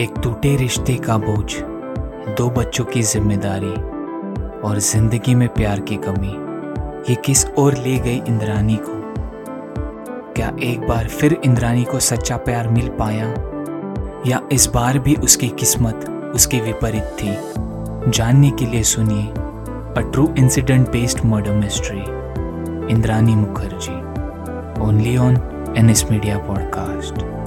एक टूटे रिश्ते का बोझ, दो बच्चों की ज़िम्मेदारी और ज़िंदगी में प्यार की कमी। ये किस ओर ले गई इंद्रानी को? क्या एक बार फिर इंद्रानी को सच्चा प्यार मिल पाया? या इस बार भी उसकी किस्मत उसके विपरीत थी? जानने के लिए सुनिए a true incident based murder mystery Indrani Mukherjee only on N S media podcast